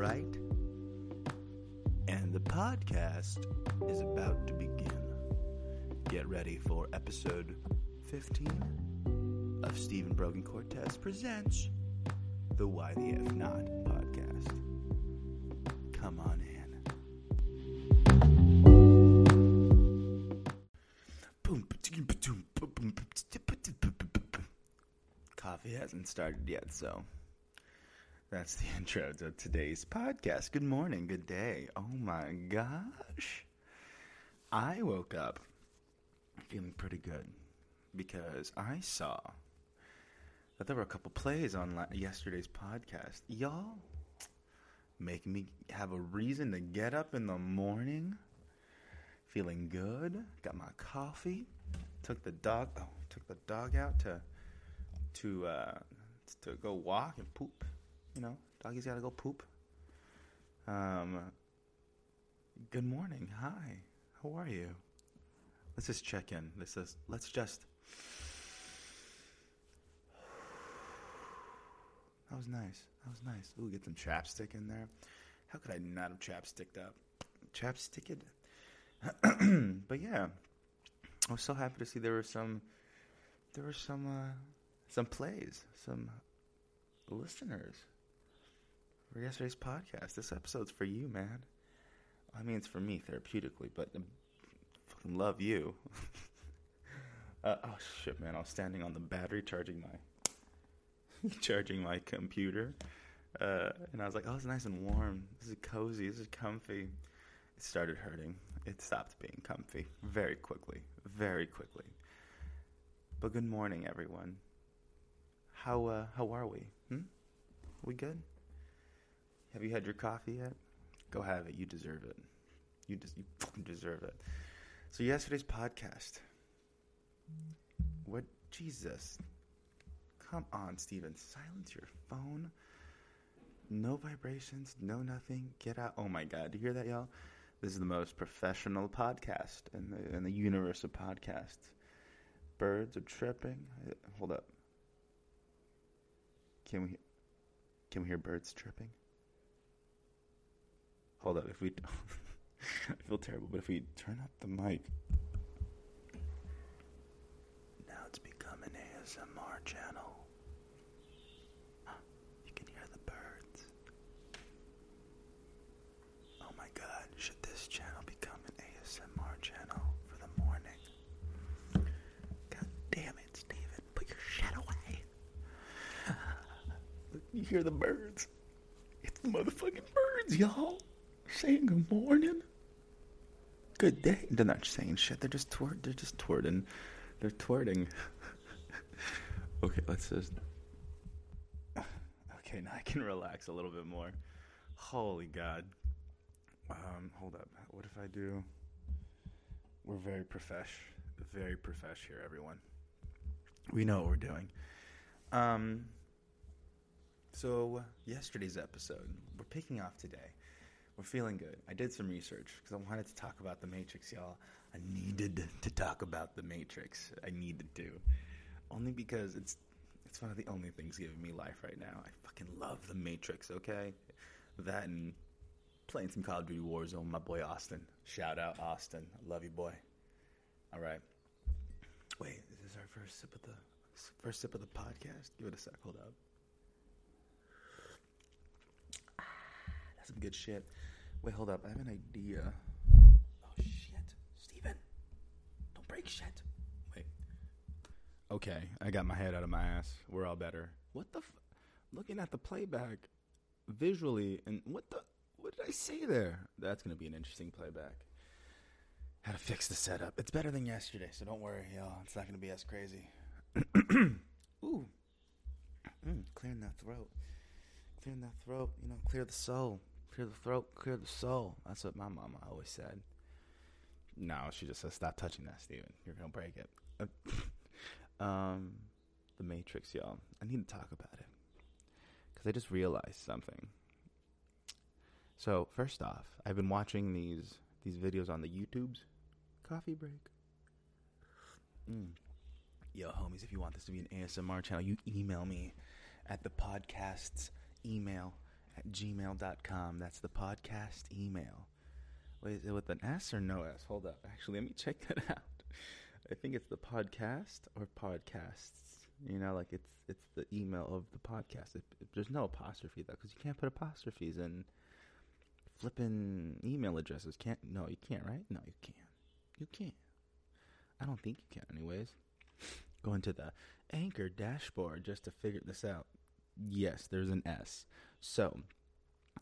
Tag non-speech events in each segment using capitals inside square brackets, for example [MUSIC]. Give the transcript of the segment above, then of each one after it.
right. And the podcast is about to begin. Get ready for episode 15 of Stephen Brogan Cortez presents the Why the F Not podcast. Come on in. Coffee hasn't started yet, so that's the [LAUGHS] intro to today's podcast. Good morning, good day. Oh my gosh. I woke up feeling pretty good because I saw that there were a couple plays on la- yesterday's podcast. Y'all make me have a reason to get up in the morning feeling good. Got my coffee. Took the dog oh, took the dog out to to uh to go walk and poop. You know, doggy's got to go poop. Um, good morning. Hi. How are you? Let's just check in. Let's just, let's just. That was nice. That was nice. Ooh, get some chapstick in there. How could I not have chapsticked up? Chapsticked. [CLEARS THROAT] but yeah, I was so happy to see there were some, there were some, uh, some plays, some listeners for yesterday's podcast. This episode's for you, man. I mean, it's for me therapeutically, but I fucking love you. [LAUGHS] uh, oh shit, man! I was standing on the battery charging my [LAUGHS] charging my computer, uh, and I was like, "Oh, it's nice and warm. This is cozy. This is comfy." It started hurting. It stopped being comfy very quickly, very quickly. But good morning, everyone. How uh, how are we? Hmm? We good? Have you had your coffee yet? Go have it. You deserve it. You des- you fucking deserve it. So yesterday's podcast. What Jesus? Come on, Steven. Silence your phone. No vibrations, no nothing. Get out. Oh my god. Do you hear that, y'all? This is the most professional podcast in the in the universe of podcasts. Birds are tripping. Hold up. Can we can we hear birds chirping? Hold up, if we [LAUGHS] I feel terrible, but if we turn up the mic Now it's become an ASMR channel. Ah, you can hear the birds. Oh my god, should this channel become an ASMR channel for the morning? God damn it, Steven. Put your shit away. [LAUGHS] You hear the birds? It's the motherfucking birds, y'all. Saying good morning. Good day. They're not saying shit. They're just twir- They're just twirting. They're twirting. [LAUGHS] okay, let's just. [SIGHS] Okay, now I can relax a little bit more. Holy God. Um, hold up. What if I do? We're very profesh, very profesh here, everyone. We know what we're doing. Um. So yesterday's episode, we're picking off today. We're feeling good. I did some research because I wanted to talk about the Matrix, y'all. I needed to talk about the Matrix. I needed to, only because it's it's one of the only things giving me life right now. I fucking love the Matrix. Okay, that and playing some Call of Duty Warzone. My boy Austin. Shout out Austin. I love you, boy. All right. Wait, is this our first sip of the first sip of the podcast? Give it a sec. Hold up. [SIGHS] That's some good shit. Wait, hold up. I have an idea. Oh shit, Steven. Don't break shit. Wait. Okay, I got my head out of my ass. We're all better. What the? F- Looking at the playback visually, and what the? What did I say there? That's gonna be an interesting playback. How to fix the setup. It's better than yesterday, so don't worry, y'all. It's not gonna be as crazy. [CLEARS THROAT] Ooh, mm, clearing that throat clearing that throat, you know, clear the soul. Clear the throat, clear the soul. That's what my mama always said. No, she just says, stop touching that, Steven. You're going to break it. [LAUGHS] um, the Matrix, y'all. I need to talk about it. Because I just realized something. So, first off, I've been watching these these videos on the YouTubes. Coffee break. Mm. Yo, homies, if you want this to be an ASMR channel, you email me at the podcast's email at gmail.com. That's the podcast email. Wait, is it with an S or no S? Hold up. Actually, let me check that [LAUGHS] out. I think it's the podcast or podcasts. You know, like it's it's the email of the podcast. It, it, there's no apostrophe though, because you can't put apostrophes in flipping email addresses. Can't? No, you can't. Right? No, you can't. You can't. I don't think you can, anyways. Go into the Anchor dashboard just to figure this out. Yes, there's an S. So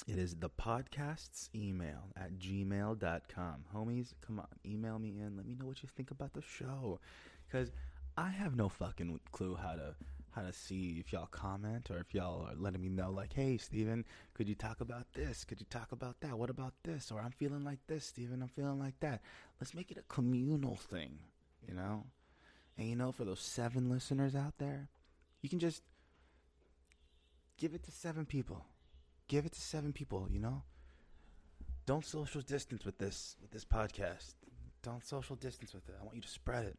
it is the podcast's email at gmail.com. Homies, come on, email me in. Let me know what you think about the show. Because I have no fucking clue how to how to see if y'all comment or if y'all are letting me know like, hey Steven, could you talk about this? Could you talk about that? What about this? Or I'm feeling like this, Steven, I'm feeling like that. Let's make it a communal thing, you know? And you know, for those seven listeners out there, you can just give it to seven people. Give it to seven people, you know? Don't social distance with this with this podcast. Don't social distance with it. I want you to spread it.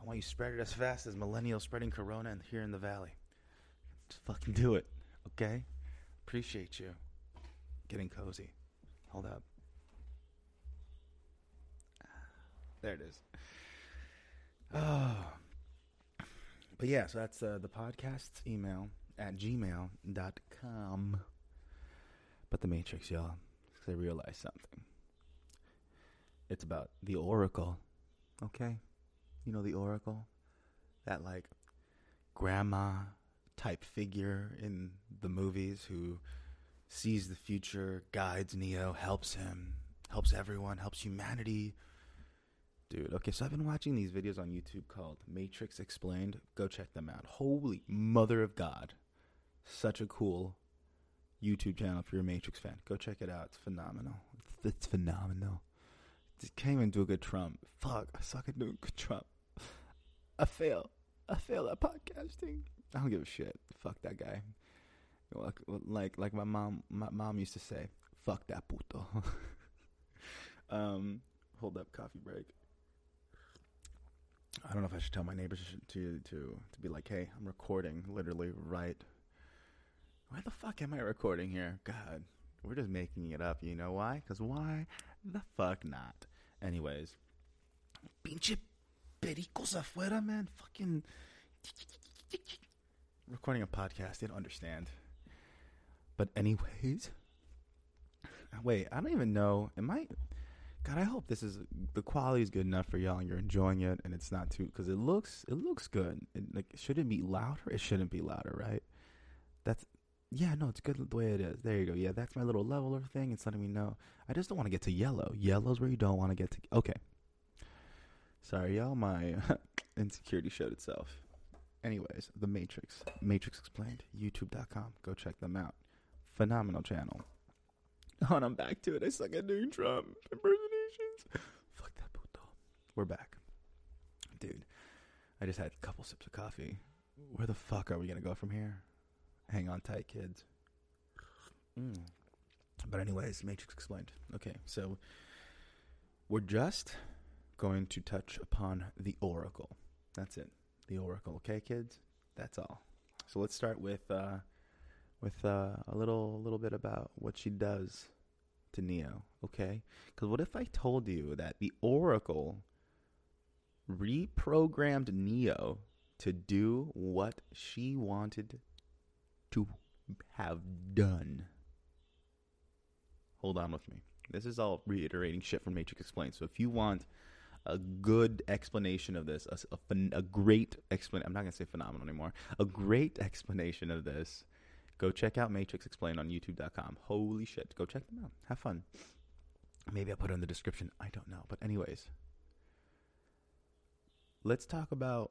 I want you to spread it as fast as millennials spreading corona here in the valley. Just fucking do it, okay? Appreciate you. Getting cozy. Hold up. There it is. Oh. [SIGHS] But yeah, so that's uh, the podcast's email at gmail.com. But the Matrix, y'all, because I realized something. It's about the Oracle, okay? You know the Oracle? That, like, grandma type figure in the movies who sees the future, guides Neo, helps him, helps everyone, helps humanity Dude, okay, so I've been watching these videos on YouTube called Matrix Explained. Go check them out. Holy mother of God. Such a cool YouTube channel if you're a Matrix fan. Go check it out. It's phenomenal. It's, it's phenomenal. Just can't even do a good Trump. Fuck, I suck at doing good Trump. I fail. I fail at podcasting. I don't give a shit. Fuck that guy. Like like like my mom my mom used to say, fuck that puto. [LAUGHS] um hold up coffee break. I don't know if I should tell my neighbors to to to be like, "Hey, I'm recording." Literally, right. Why the fuck am I recording here? God, we're just making it up. You know why? Because why the fuck not? Anyways, pinche pericos afuera, man. Fucking recording a podcast. They don't understand. But anyways, [LAUGHS] wait. I don't even know. Am I? God, I hope this is the quality is good enough for y'all and you're enjoying it and it's not too because it looks it looks good. It, like should it be louder? It shouldn't be louder, right? That's yeah, no, it's good the way it is. There you go. Yeah, that's my little leveler thing. It's letting me know. I just don't want to get to yellow. Yellow's where you don't want to get to. Okay. Sorry, y'all. My [LAUGHS] insecurity showed itself. Anyways, The Matrix. Matrix Explained. YouTube.com. Go check them out. Phenomenal channel. Oh, and I'm back to it. I suck at doing Trump impersonations. Fuck that puto. We're back. Dude, I just had a couple sips of coffee. Where the fuck are we going to go from here? Hang on tight, kids. Mm. But, anyways, Matrix explained. Okay, so we're just going to touch upon the Oracle. That's it. The Oracle, okay, kids? That's all. So let's start with uh, with uh, a little little bit about what she does to Neo, okay? Because what if I told you that the Oracle reprogrammed Neo to do what she wanted to have done? Hold on with me. This is all reiterating shit from Matrix Explained. So if you want a good explanation of this, a, a, a great explanation, I'm not going to say phenomenal anymore, a great explanation of this, Go check out Matrix Explained on YouTube.com. Holy shit. Go check them out. Have fun. Maybe I'll put it in the description. I don't know. But, anyways, let's talk about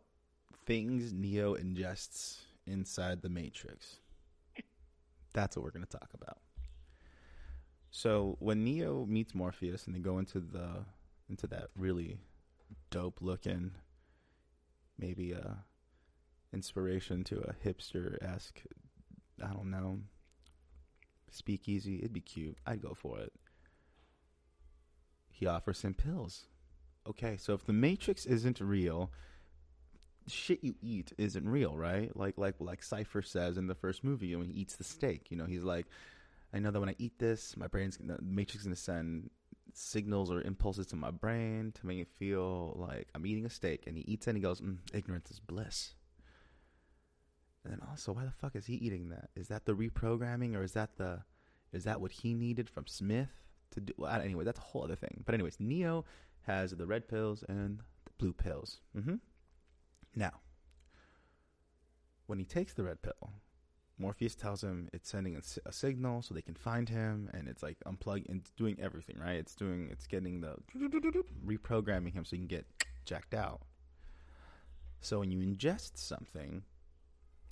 things Neo ingests inside the Matrix. That's what we're going to talk about. So when Neo meets Morpheus and they go into the into that really dope looking, maybe a inspiration to a hipster esque I don't know, speakeasy. It'd be cute. I'd go for it. He offers him pills. Okay, so if the Matrix isn't real, shit you eat isn't real, right? Like like like Cypher says in the first movie when he eats the steak. You know, he's like, I know that when I eat this, my brain's the matrix is gonna send signals or impulses to my brain to make it feel like I'm eating a steak. And he eats it and he goes, mm, "Ignorance is bliss." And then also, why the fuck is he eating that? Is that the reprogramming, or is that the, is that what he needed from Smith to do? Well, anyway, that's a whole other thing. But anyways, Neo has the red pills and the blue pills. Mm-hmm. Now, when he takes the red pill, Morpheus tells him it's sending a, a, signal so they can find him, and it's like unplugging and doing everything right. It's doing, it's getting the reprogramming him so he can get jacked out. So when you ingest something,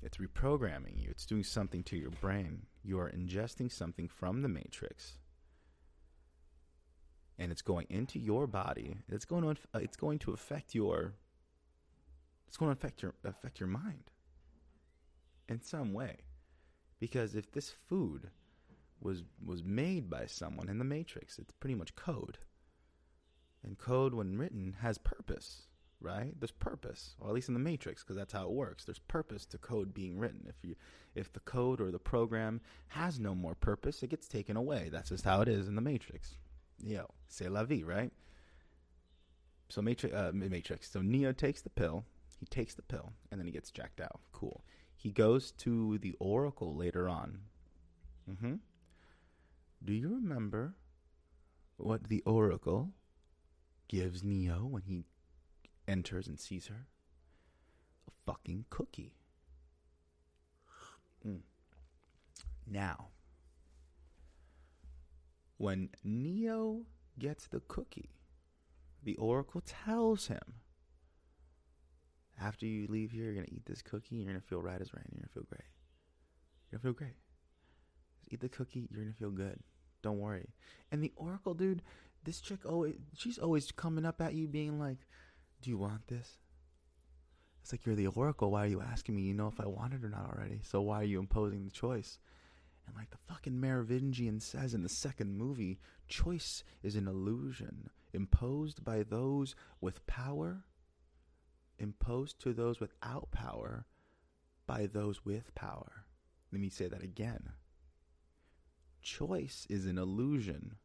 it's reprogramming you. It's doing something to your brain. You are ingesting something from the matrix, and it's going into your body. It's going to uh, it's going to affect your. It's going to affect your affect your mind. In some way, because if this food was was made by someone in the matrix, it's pretty much code. And code, when written, has purpose right? There's purpose, or at least in the matrix, because that's how it works. There's purpose to code being written. If you, if the code or the program has no more purpose, it gets taken away. That's just how it is in the matrix. Yo, c'est la vie, right? So matrix, uh, matrix. So Neo takes the pill. He takes the pill, and then he gets jacked out. Cool. He goes to the Oracle later on. Mm-hmm. Do you remember what the Oracle gives Neo when he enters and sees her. A fucking cookie. Mm. Now, when Neo gets the cookie, the Oracle tells him, after you leave here, you're to eat this cookie, you're going to feel right as rain, you're to feel great. You're to feel great. Just eat the cookie, you're to feel good. Don't worry. And the Oracle, dude, this chick always, she's always coming up at you being like, do you want this? It's like you're the oracle. Why are you asking me? You know if I want it or not already. So why are you imposing the choice? And like the fucking Merovingian says in the second movie, choice is an illusion imposed by those with power, imposed to those without power by those with power. Let me say that again. Choice is an illusion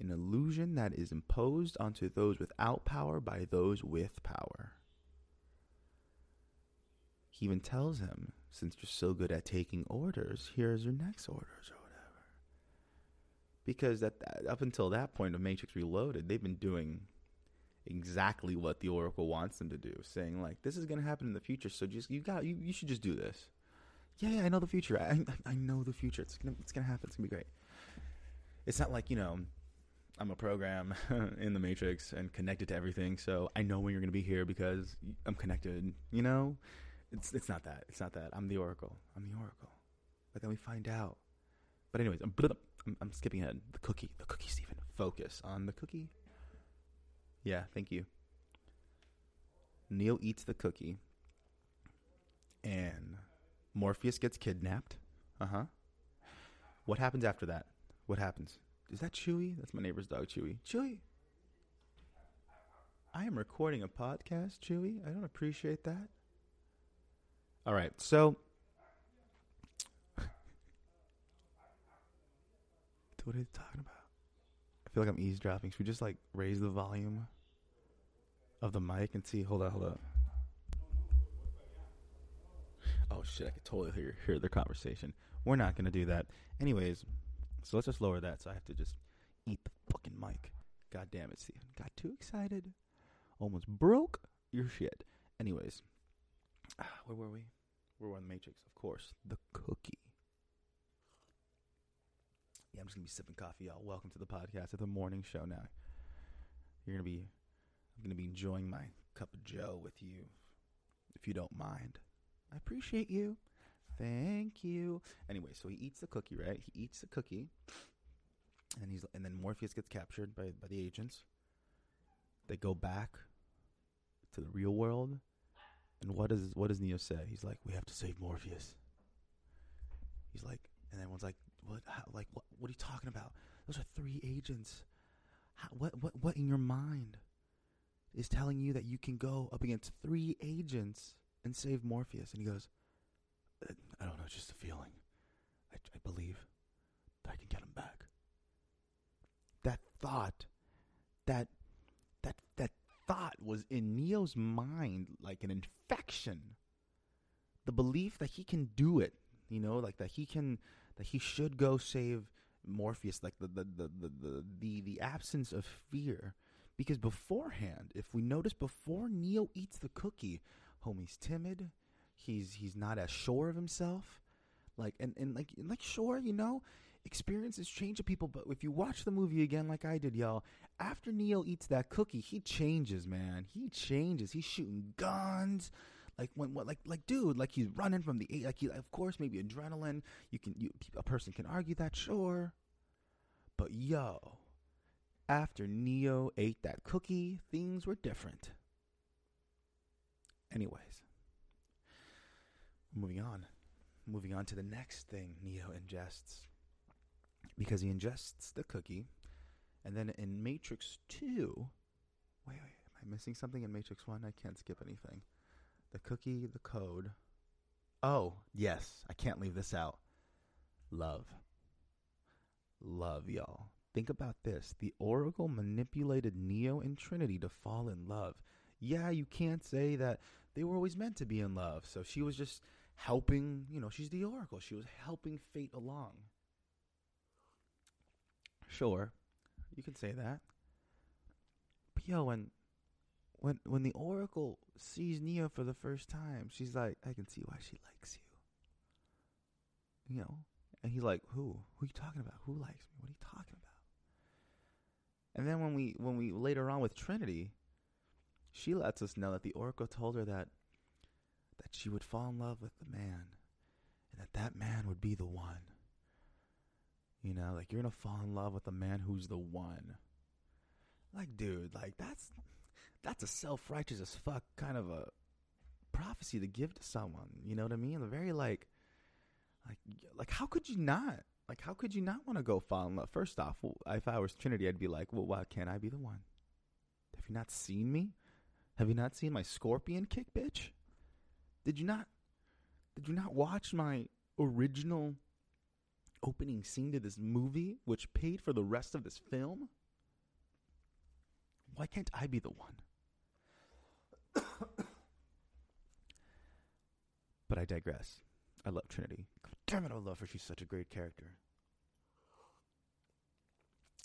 an illusion that is imposed onto those without power by those with power. He even tells him, since you're so good at taking orders, here's your next orders or whatever. Because that, up until that point of Matrix Reloaded, they've been doing exactly what the Oracle wants them to do, saying like, "This is going to happen in the future, so just you got you, you should just do this." Yeah, yeah, I know the future. I I, I know the future. It's gonna it's gonna happen. It's gonna be great. It's not like you know I'm a program [LAUGHS] in the matrix and connected to everything. So I know when you're going to be here because I'm connected. You know, it's it's not that. It's not that. I'm the oracle. I'm the oracle. But then we find out. But anyways, I'm I'm, I'm skipping ahead. The cookie. The cookie, Stephen. Focus on the cookie. Yeah, thank you. Neil eats the cookie, and Morpheus gets kidnapped. Uh huh. What happens after that? What happens? Is that Chewy? That's my neighbor's dog, Chewy. Chewy. I am recording a podcast, Chewy. I don't appreciate that. All right, so [LAUGHS] what are you talking about? I feel like I'm eavesdropping. Should we just like raise the volume of the mic and see? Hold on, hold on. Oh shit! I could totally hear hear the conversation. We're not gonna do that, anyways. So let's just lower that so I have to just eat the fucking mic. God damn it, Steven. Got too excited. Almost broke your shit. Anyways, [SIGHS] where were we? We're on the Matrix, of course. The cookie. Yeah, I'm just gonna be sipping coffee, y'all. Welcome to the podcast at the morning show now. You're gonna be I'm gonna be enjoying my cup of Joe with you, if you don't mind. I appreciate you. Thank you. Anyway, so he eats the cookie, right? He eats the cookie, and he's and then Morpheus gets captured by by the agents. They go back to the real world, and what does what does Neo say? He's like, "We have to save Morpheus." He's like, and everyone's like, "What? How, like what? What are you talking about? Those are three agents. How, what? What? What in your mind is telling you that you can go up against three agents and save Morpheus?" And he goes, uh, I don't know, just a feeling. I, I believe. I can get him back. That thought, that that that thought was in Neo's mind like an infection. The belief that he can do it, you know, like that he can that he should go save Morpheus, like the the the the, the, the absence of fear. Because beforehand, if we notice before Neo eats the cookie, homie's timid, he's he's not as sure of himself. Like and, and like and like sure, you know, experiences change people, but if you watch the movie again like I did, y'all, after Neo eats that cookie, he changes, man. He changes. He's shooting guns. Like when what like like dude, like he's running from the like he, of course maybe adrenaline. You can you, a person can argue that, sure. But yo, after Neo ate that cookie, things were different. Anyways, moving on. Moving on to the next thing Neo ingests. Because he ingests the cookie, and then in Matrix 2. Wait, wait, am I missing something in Matrix 1? I can't skip anything. The cookie, the code. Oh, yes, I can't leave this out. Love. Love, y'all. Think about this. The Oracle manipulated Neo and Trinity to fall in love. Yeah, you can't say that they were always meant to be in love. So she was just helping, you know, she's the Oracle. She was helping fate along. Sure, you can say that. But yo, when when when the Oracle sees Neo for the first time, she's like, I can see why she likes you. You know? And he's like, Who? Who are you talking about? Who likes me? What are you talking about? And then when we when we later on with Trinity, she lets us know that the Oracle told her that that she would fall in love with the man and that that man would be the one. You know, like you're going to fall in love with a man who's the one. Like dude, like that's that's a self-righteous as fuck kind of a prophecy to give to someone. You know what I mean? The very like like like how could you not? Like how could you not want to go fall in love? First off, if I was Trinity, I'd be like, "Well, why can't I be the one? Have you not seen me? Have you not seen my scorpion kick, bitch? Did you not did you not watch my original opening scene to this movie which paid for the rest of this film? Why can't I be the one? [COUGHS] but I digress. I love Trinity. Damn it, I love her. She's such a great character.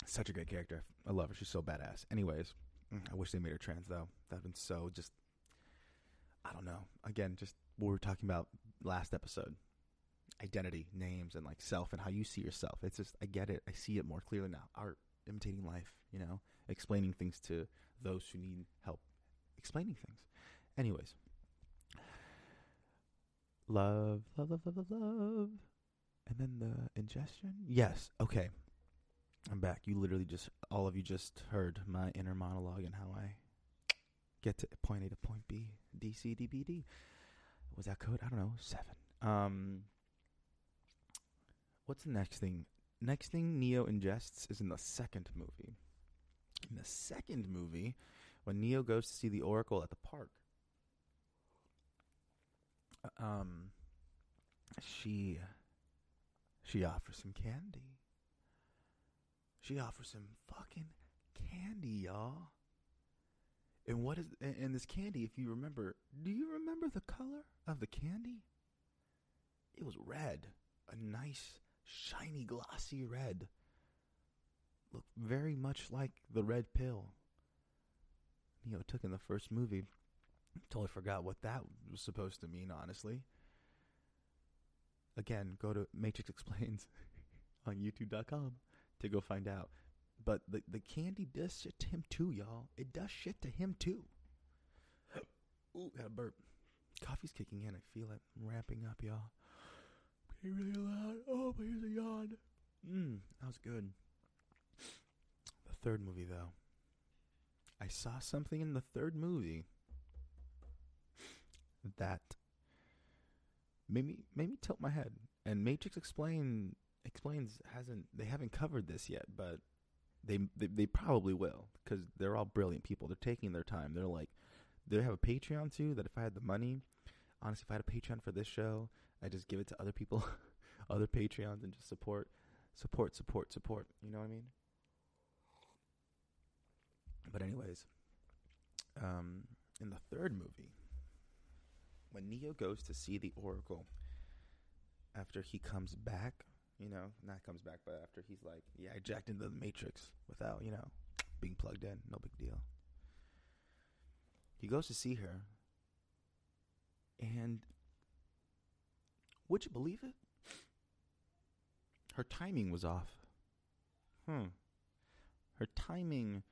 Such a great character. I love her. She's so badass. Anyways, mm, I wish they made her trans though. That'd been so just. I don't know. Again, just what we were talking about last episode identity, names, and like self and how you see yourself. It's just, I get it. I see it more clearly now. Art, imitating life, you know, explaining things to those who need help explaining things. Anyways, love, love, love, love, love. And then the ingestion? Yes. Okay. I'm back. You literally just, all of you just heard my inner monologue and how I get to point A to point B, D, C, D, B, D. Was that code? I don't know. Seven. Um, what's the next thing? Next thing Neo ingests is in the second movie. In the second movie, when Neo goes to see the Oracle at the park, um, she she offers him candy. She offers him fucking candy, y'all. And what is and this candy? If you remember, do you remember the color of the candy? It was red, a nice shiny, glossy red. Looked very much like the red pill Neo took in the first movie. Totally forgot what that was supposed to mean, honestly. Again, go to Matrix Explains [LAUGHS] on YouTube.com to go find out. But the the candy does shit to him too, y'all. It does shit to him too. [GASPS] Ooh, got a burp. Coffee's kicking in. I feel it. I'm ramping up, y'all really loud. Oh, but here's a yawn. Mmm, that was good. The third movie, though. I saw something in the third movie that made me made me tilt my head. And Matrix explain explains hasn't they haven't covered this yet, but they they, they probably will because they're all brilliant people. They're taking their time. They're like they have a Patreon too. That if I had the money, honestly, if I had a Patreon for this show, I just give it to other people, [LAUGHS] other Patreons, and just support support, support, support. You know what I mean? But anyways, um, in the third movie, when Neo goes to see the Oracle, after he comes back, you know, not comes back, but after he's like, yeah, I jacked into the Matrix without, you know, being plugged in, no big deal. He goes to see her, and would you believe it? Her timing was off. Hmm. Her timing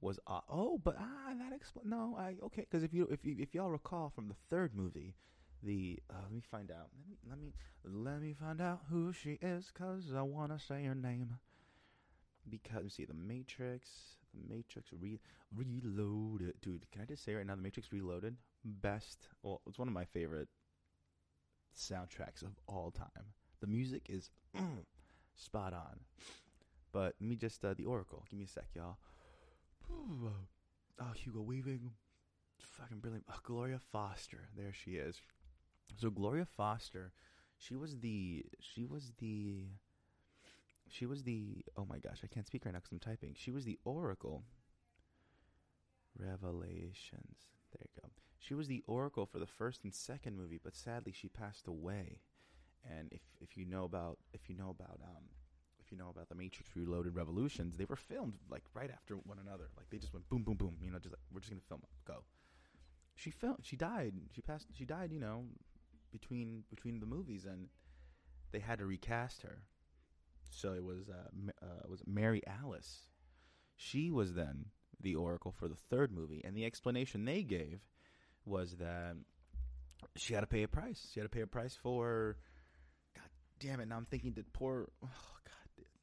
was off. Oh, but ah, that explains. No, I okay. Because if you if you if y'all recall from the third movie, the uh, let me find out. Let me let me let me find out who she is. Cause I wanna say her name. Because see the Matrix, the Matrix re- Reloaded, dude. Can I just say right now, the Matrix Reloaded, best. Well, it's one of my favorite soundtracks of all time. The music is [CLEARS THROAT] spot on. But let me just uh, the Oracle. Give me a sec, y'all. Oh, Hugo Weaving, fucking brilliant. Oh, Gloria Foster, there she is. So Gloria Foster, she was the she was the she was the oh my gosh, I can't speak right now because I'm typing. She was the Oracle. Revelations. There you go. She was the Oracle for the first and second movie, but sadly she passed away. And if if you know about if you know about um if you know about the Matrix Reloaded Revolutions, they were filmed like right after one another. Like they just went boom boom boom, you know, just like we're just to film. Go. She felt she died. She passed she died, you know, between between the movies and they had to recast her. So it was uh, uh was Mary Alice. She was then the Oracle for the third movie, and the explanation they gave was that she had to pay a price. She had to pay a price for. God damn it! Now I'm thinking, that poor oh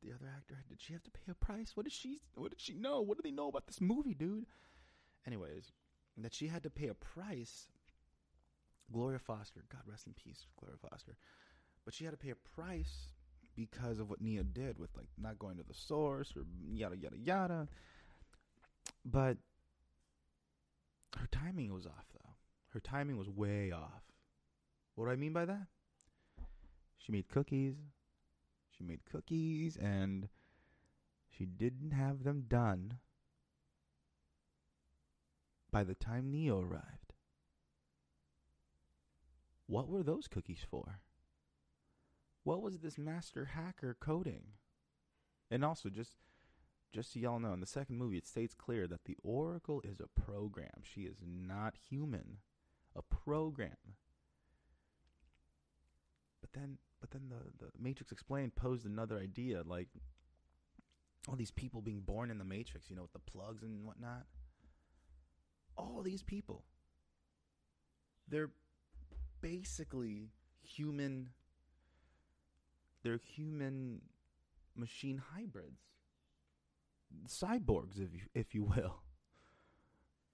the, the other actor did she have to pay a price? What did she? What did she know? What do they know about this movie, dude? Anyways, that she had to pay a price. Gloria Foster, God rest in peace, Gloria Foster, but she had to pay a price because of what Nia did with like not going to the source or yada yada yada. But her timing was off, though. Her timing was way off. What do I mean by that? She made cookies. She made cookies, and she didn't have them done by the time Neo arrived. What were those cookies for? What was this master hacker coding? And also, just just so y'all know, in the second movie, it states clear that the Oracle is a program. She is not human. A program. But then, but then the, the Matrix Explained posed another idea, like all these people being born in the Matrix, you know, with the plugs and whatnot. All these people, they're basically human. They're human machine hybrids cyborgs, if you, if you will.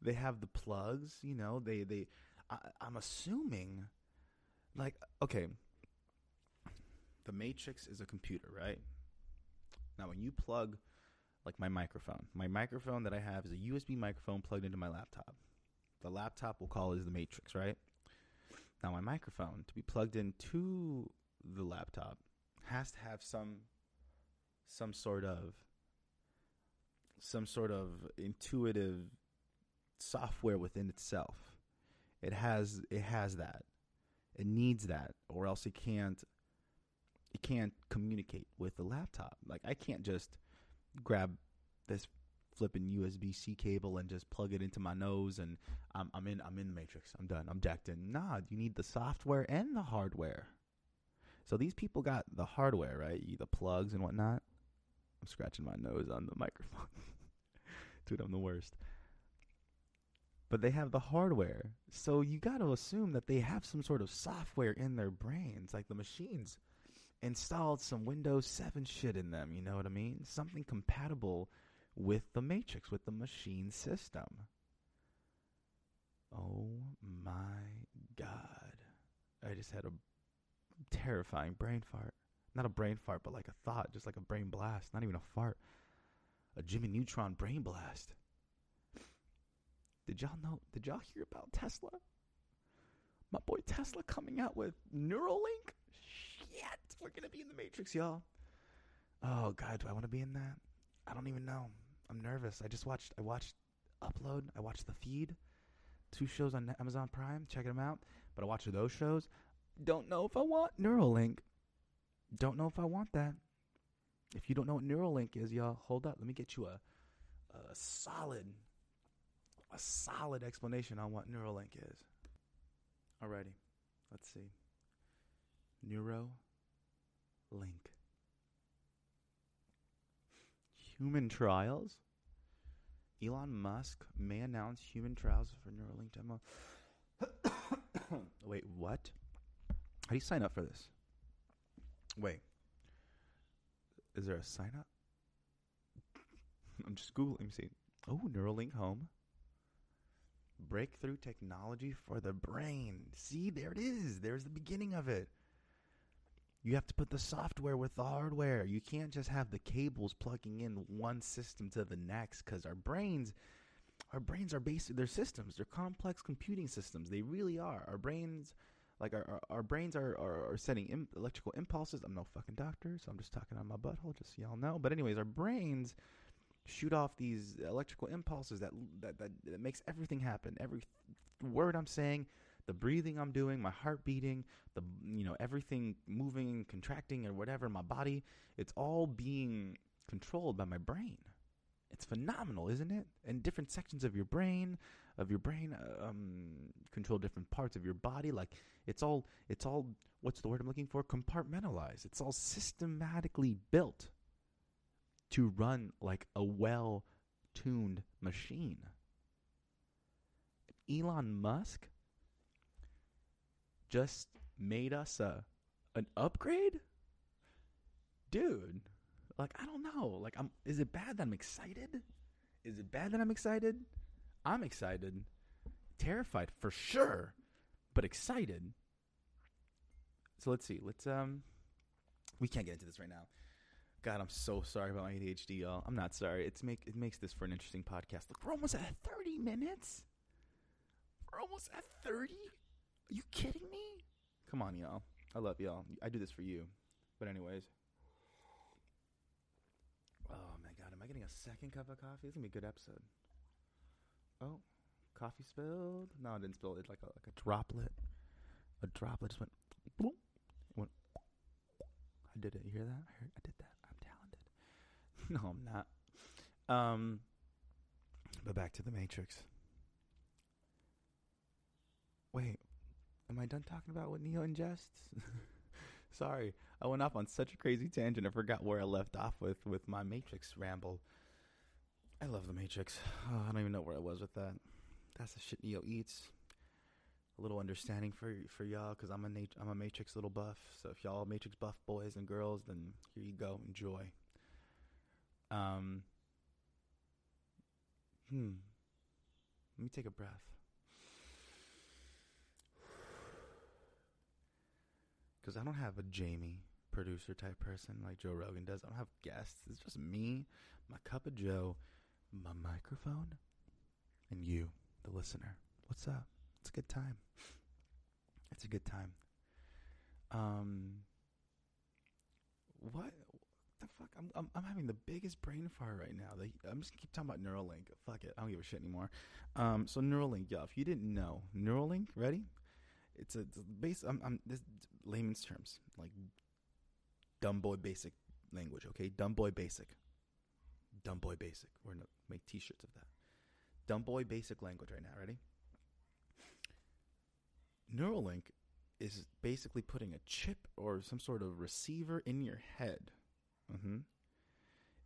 They have the plugs, you know. They they. I, I'm assuming, like, okay. The Matrix is a computer, right? Now, when you plug, like my microphone, my microphone that I have is a USB microphone plugged into my laptop. The laptop we'll call is the Matrix, right? Now, my microphone to be plugged into the laptop has to have some some sort of some sort of intuitive software within itself. It has it has that. It needs that or else it can't it can't communicate with the laptop. Like I can't just grab this flipping USB C cable and just plug it into my nose and I'm I'm in I'm in the matrix. I'm done. I'm jacked in. Nah, you need the software and the hardware. So these people got the hardware, right? The plugs and whatnot. I'm scratching my nose on the [LAUGHS] microphone. Dude, I'm the worst. But they have the hardware. So you got to assume that they have some sort of software in their brains, like the machines installed some Windows 7 shit in them, you know what I mean? Something compatible with the Matrix, with the machine system. Oh my god. I just had a terrifying brain fart not a brain fart, but like a thought, just like a brain blast, not even a fart. A Jimmy Neutron brain blast. Did y'all know? Did y'all hear about Tesla? My boy Tesla coming out with Neuralink? We're gonna be in the Matrix, y'all. Oh God, do I want to be in that? I don't even know. I'm nervous. I just watched. I watched Upload. I watched The Feed. Two shows on Amazon Prime. Checking them out. But I watched those shows. Don't know if I want Neuralink. Don't know if I want that. If you don't know what Neuralink is, y'all, hold up. Let me get you a a solid, a solid explanation on what Neuralink is. Alrighty, let's see. Neuralink. Human trials. Elon Musk may announce human trials for Neuralink demo. [COUGHS] Wait, what? How do you sign up for this? Wait. Is there a sign up? [LAUGHS] I'm just Googling. See. Oh, Neuralink Home. Breakthrough technology for the brain. See, there it is. There's the beginning of it. You have to put the software with the hardware. You can't just have the cables plugging in one system to the next because our brains our brains are basic they're systems. They're complex computing systems. They really are. Our brains like our, our, our brains are, are, are sending Im- electrical impulses. I'm no fucking doctor, so I'm just talking on my butthole, just so y'all know. But anyways, our brains shoot off these electrical impulses that that that, that makes everything happen. Every word I'm saying, the breathing I'm doing, my heart beating, the you know everything moving, contracting, or whatever my body, it's all being controlled by my brain. It's phenomenal, isn't it? And different sections of your brain, of your brain, uh, um, control different parts of your body. Like it's all, it's all. What's the word I'm looking for? Compartmentalized. It's all systematically built to run like a well-tuned machine. Elon Musk just made us a an upgrade? Dude, like I don't know. Like I'm is it bad that I'm excited? Is it bad that I'm excited? I'm excited. Terrified for sure, but excited. So let's see. Let's um we can't get into this right now. God, I'm so sorry about my ADHD, y'all. I'm not sorry. It's make it makes this for an interesting podcast. Look, we're almost at 30 minutes. We're almost at 30. Are you kidding me? Come on, y'all. I love y'all. I do this for you. But anyways. Oh my god, am I getting a second cup of coffee? It's gonna be a good episode. Oh, coffee spilled? No, it didn't spill. It's like a like a droplet. A droplet just went. Boom. Went. I did it. You hear that? I, heard, I did that. I'm talented. [LAUGHS] no, I'm not. Um, but back to the Matrix. Wait, am I done talking about what Neo ingests? [LAUGHS] Sorry, I went off on such a crazy tangent. I forgot where I left off with with my Matrix ramble. I love the Matrix. Oh, I don't even know where I was with that. That's the shit Neo eats. A little understanding for for y'all, cause I'm a nat- I'm a Matrix little buff. So if y'all Matrix buff boys and girls, then here you go, enjoy. Um. Hmm. Let me take a breath. Because I don't have a Jamie producer type person like Joe Rogan does. I don't have guests. It's just me, my cup of Joe, my microphone, and you, the listener. What's up? It's a good time. It's a good time. Um, what the fuck? I'm I'm, I'm having the biggest brain fire right now. Like, I'm just gonna keep talking about Neuralink. Fuck it. I don't give a shit anymore. Um, so Neuralink, y'all. If you didn't know, Neuralink, ready? It's a, base. I'm, I'm this layman's terms, like dumb boy basic language. Okay, dumb boy basic. Dumb boy basic. We're gonna make T-shirts of that. Dumb boy basic language right now. Ready? Neuralink is basically putting a chip or some sort of receiver in your head, mm-hmm.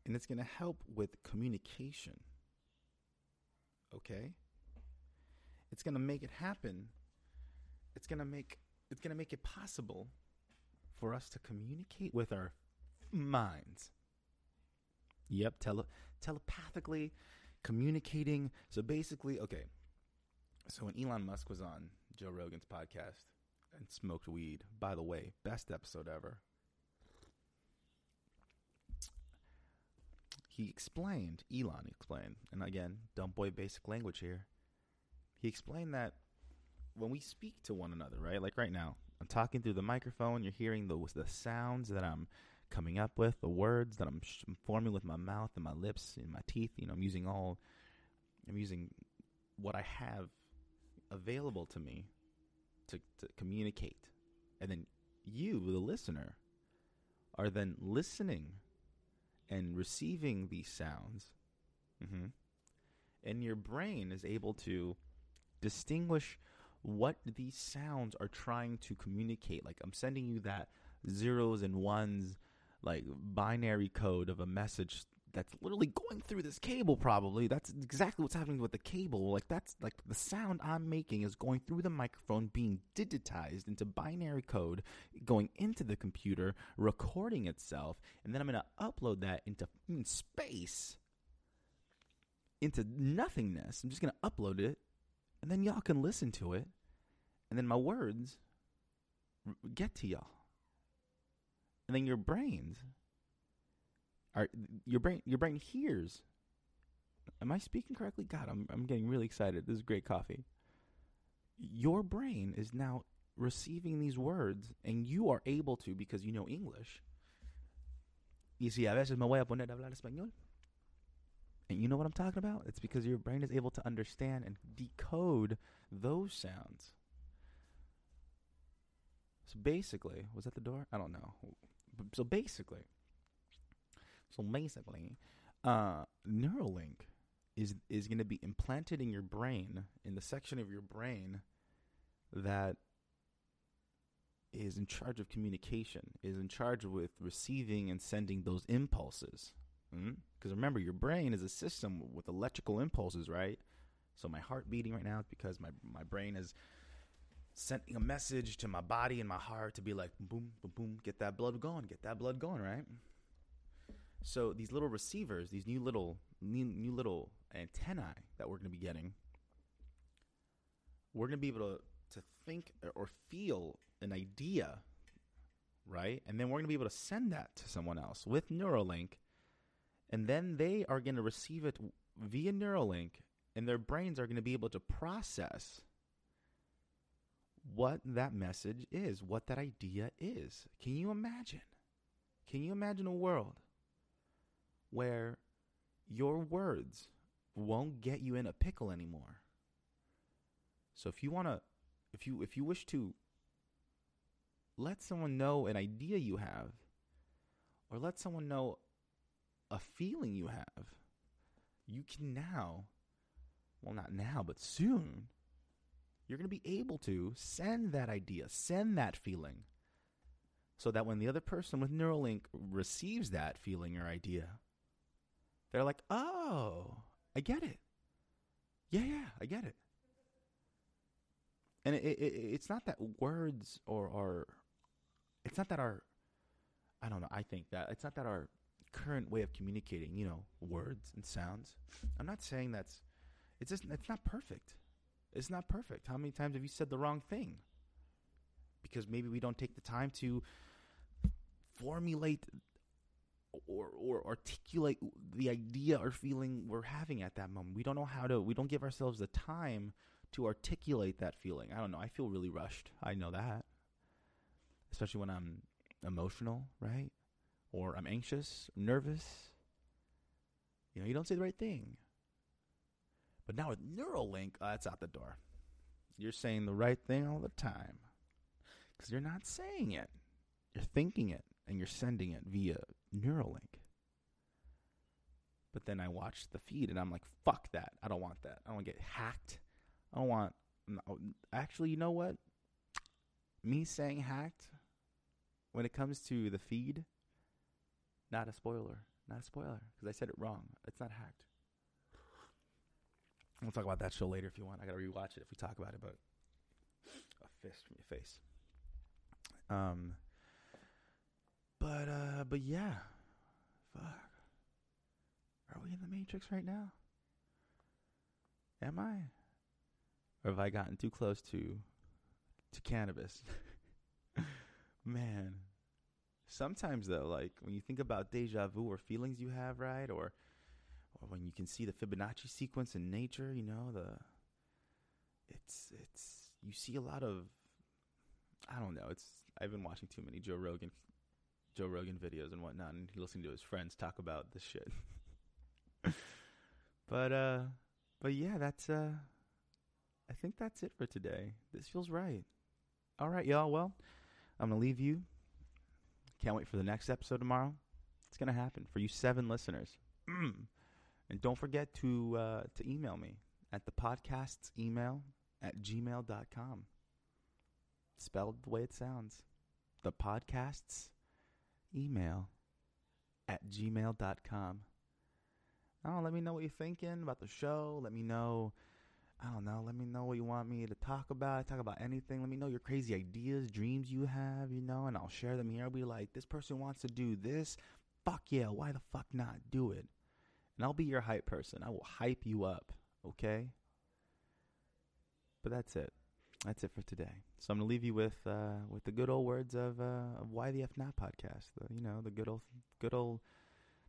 and it's gonna help with communication. Okay. It's gonna make it happen it's gonna make it's gonna make it possible for us to communicate with our minds. Yep, tele- telepathically communicating. So basically, okay. So when Elon Musk was on Joe Rogan's podcast and smoked weed, by the way, best episode ever. He explained, Elon explained, and again, dumb boy basic language here. He explained that when we speak to one another, right? Like right now, I'm talking through the microphone. You're hearing the the sounds that I'm coming up with, the words that I'm, forming with my mouth and my lips and my teeth. You know, I'm using all, I'm using what I have available to me to, to communicate. And then you, the listener, are then listening and receiving these sounds. Mm-hmm. And your brain is able to distinguish what these sounds are trying to communicate. Like I'm sending you that zeros and ones, like binary code of a message that's literally going through this cable probably. That's exactly what's happening with the cable. Like that's like the sound i'm making is going through the microphone being digitized into binary code going into the computer recording itself and then i'm going to upload that into space into nothingness. I'm just going to upload it and then y'all can listen to it and then my words get to y'all. And then your brains are your brain your brain hears. Am i speaking correctly? God i'm i'm getting really excited. This is great coffee. Your brain is now receiving these words and you are able to because you know english. Y si a veces me voy a poner a hablar español. And you know what i'm talking about? It's because your brain is able to understand and decode those sounds so basically was that the door i don't know so basically so basically, uh, Neuralink is is going to be implanted in your brain, in the section of your brain that is in charge of communication, is in charge with receiving and sending those impulses. Because mm-hmm? remember, your brain is a system with electrical impulses, right? So my heart beating right now is because my my brain is sending a message to my body and my heart to be like boom, boom, boom, get that blood going, get that blood going, right? So these little receivers, these new little new, new little antennae that we're going to be getting, we're going to be able to to think or feel an idea, right? And then we're going to be able to send that to someone else with Neuralink, and then they are going to receive it via Neuralink, and their brains are going to be able to process what that message is, what that idea is. Can you imagine? Can you imagine a world where your words won't get you in a pickle anymore. So if you want to if you if you wish to let someone know an idea you have or let someone know a feeling you have, you can now well not now, but soon you're going to be able to send that idea, send that feeling so that when the other person with Neuralink receives that feeling or idea, they're like, oh, I get it. Yeah, yeah, I get it. And it, it, it's not that words or, or it's not that our, I don't know, I think that it's not that our current way of communicating, you know, words and sounds. I'm not saying that's, it's just, it's not perfect. It's not perfect. How many times have you said the wrong thing? Because maybe we don't take the time to formulate or or articulate the idea or feeling we're having at that moment. We don't know how to. We don't give ourselves the time to articulate that feeling. I don't know. I feel really rushed. I know that, especially when I'm emotional, right? Or I'm anxious, nervous. You know, you don't say the right thing. But now with Neuralink, uh, that's out the door. You're saying the right thing all the time because you're not saying it. You're thinking it and you're sending it via Neuralink. But then I watched the feed and I'm like, fuck that. I don't want that. I don't want to get hacked. I don't want. No, actually, you know what? Me saying hacked when it comes to the feed, not a spoiler. Not a spoiler because I said it wrong. It's not hacked. We'll talk about that show later if you want. I gotta rewatch it if we talk about it, but a fist from your face. Um, but uh, but yeah, fuck. Are we in the Matrix right now? Am I? Or have I gotten too close to to cannabis? [LAUGHS] Man. Sometimes though, like when you think about deja vu or feelings you have, right? Or or when you can see the Fibonacci sequence in nature, you know, the it's it's you see a lot of I don't know, it's I've been watching too many Joe Rogan Joe Rogan videos and whatnot, and listening to his friends talk about this shit. [LAUGHS] but uh, but yeah, that's uh, I think that's it for today. This feels right. All right, y'all. Well, I'm gonna leave you. Can't wait for the next episode tomorrow. It's gonna happen for you seven listeners. [CLEARS THROAT] and don't forget to uh, to email me at the podcast's email at gmail.com. Spelled the way it sounds. The podcast's email at gmail.com. Oh, let me know what you're thinking about the show. Let me know, I don't know, let me know what you want me to talk about. Talk about anything. Let me know your crazy ideas, dreams you have, you know, and I'll share them here. I'll be like, this person wants to do this. Fuck yeah, why the fuck not do it? And I'll be your hype person. I will hype you up, okay? But that's it. That's it for today. So I'm gonna leave you with uh, with the good old words of uh, of why the F Not podcast. The, you know, the good old good old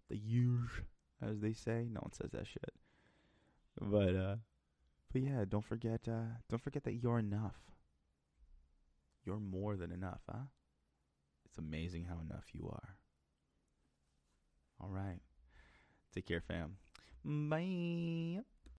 the huge as they say. No one says that shit. But uh but yeah, don't forget uh don't forget that you're enough. You're more than enough, huh? It's amazing how enough you are. All right. Take care, fam. Bye.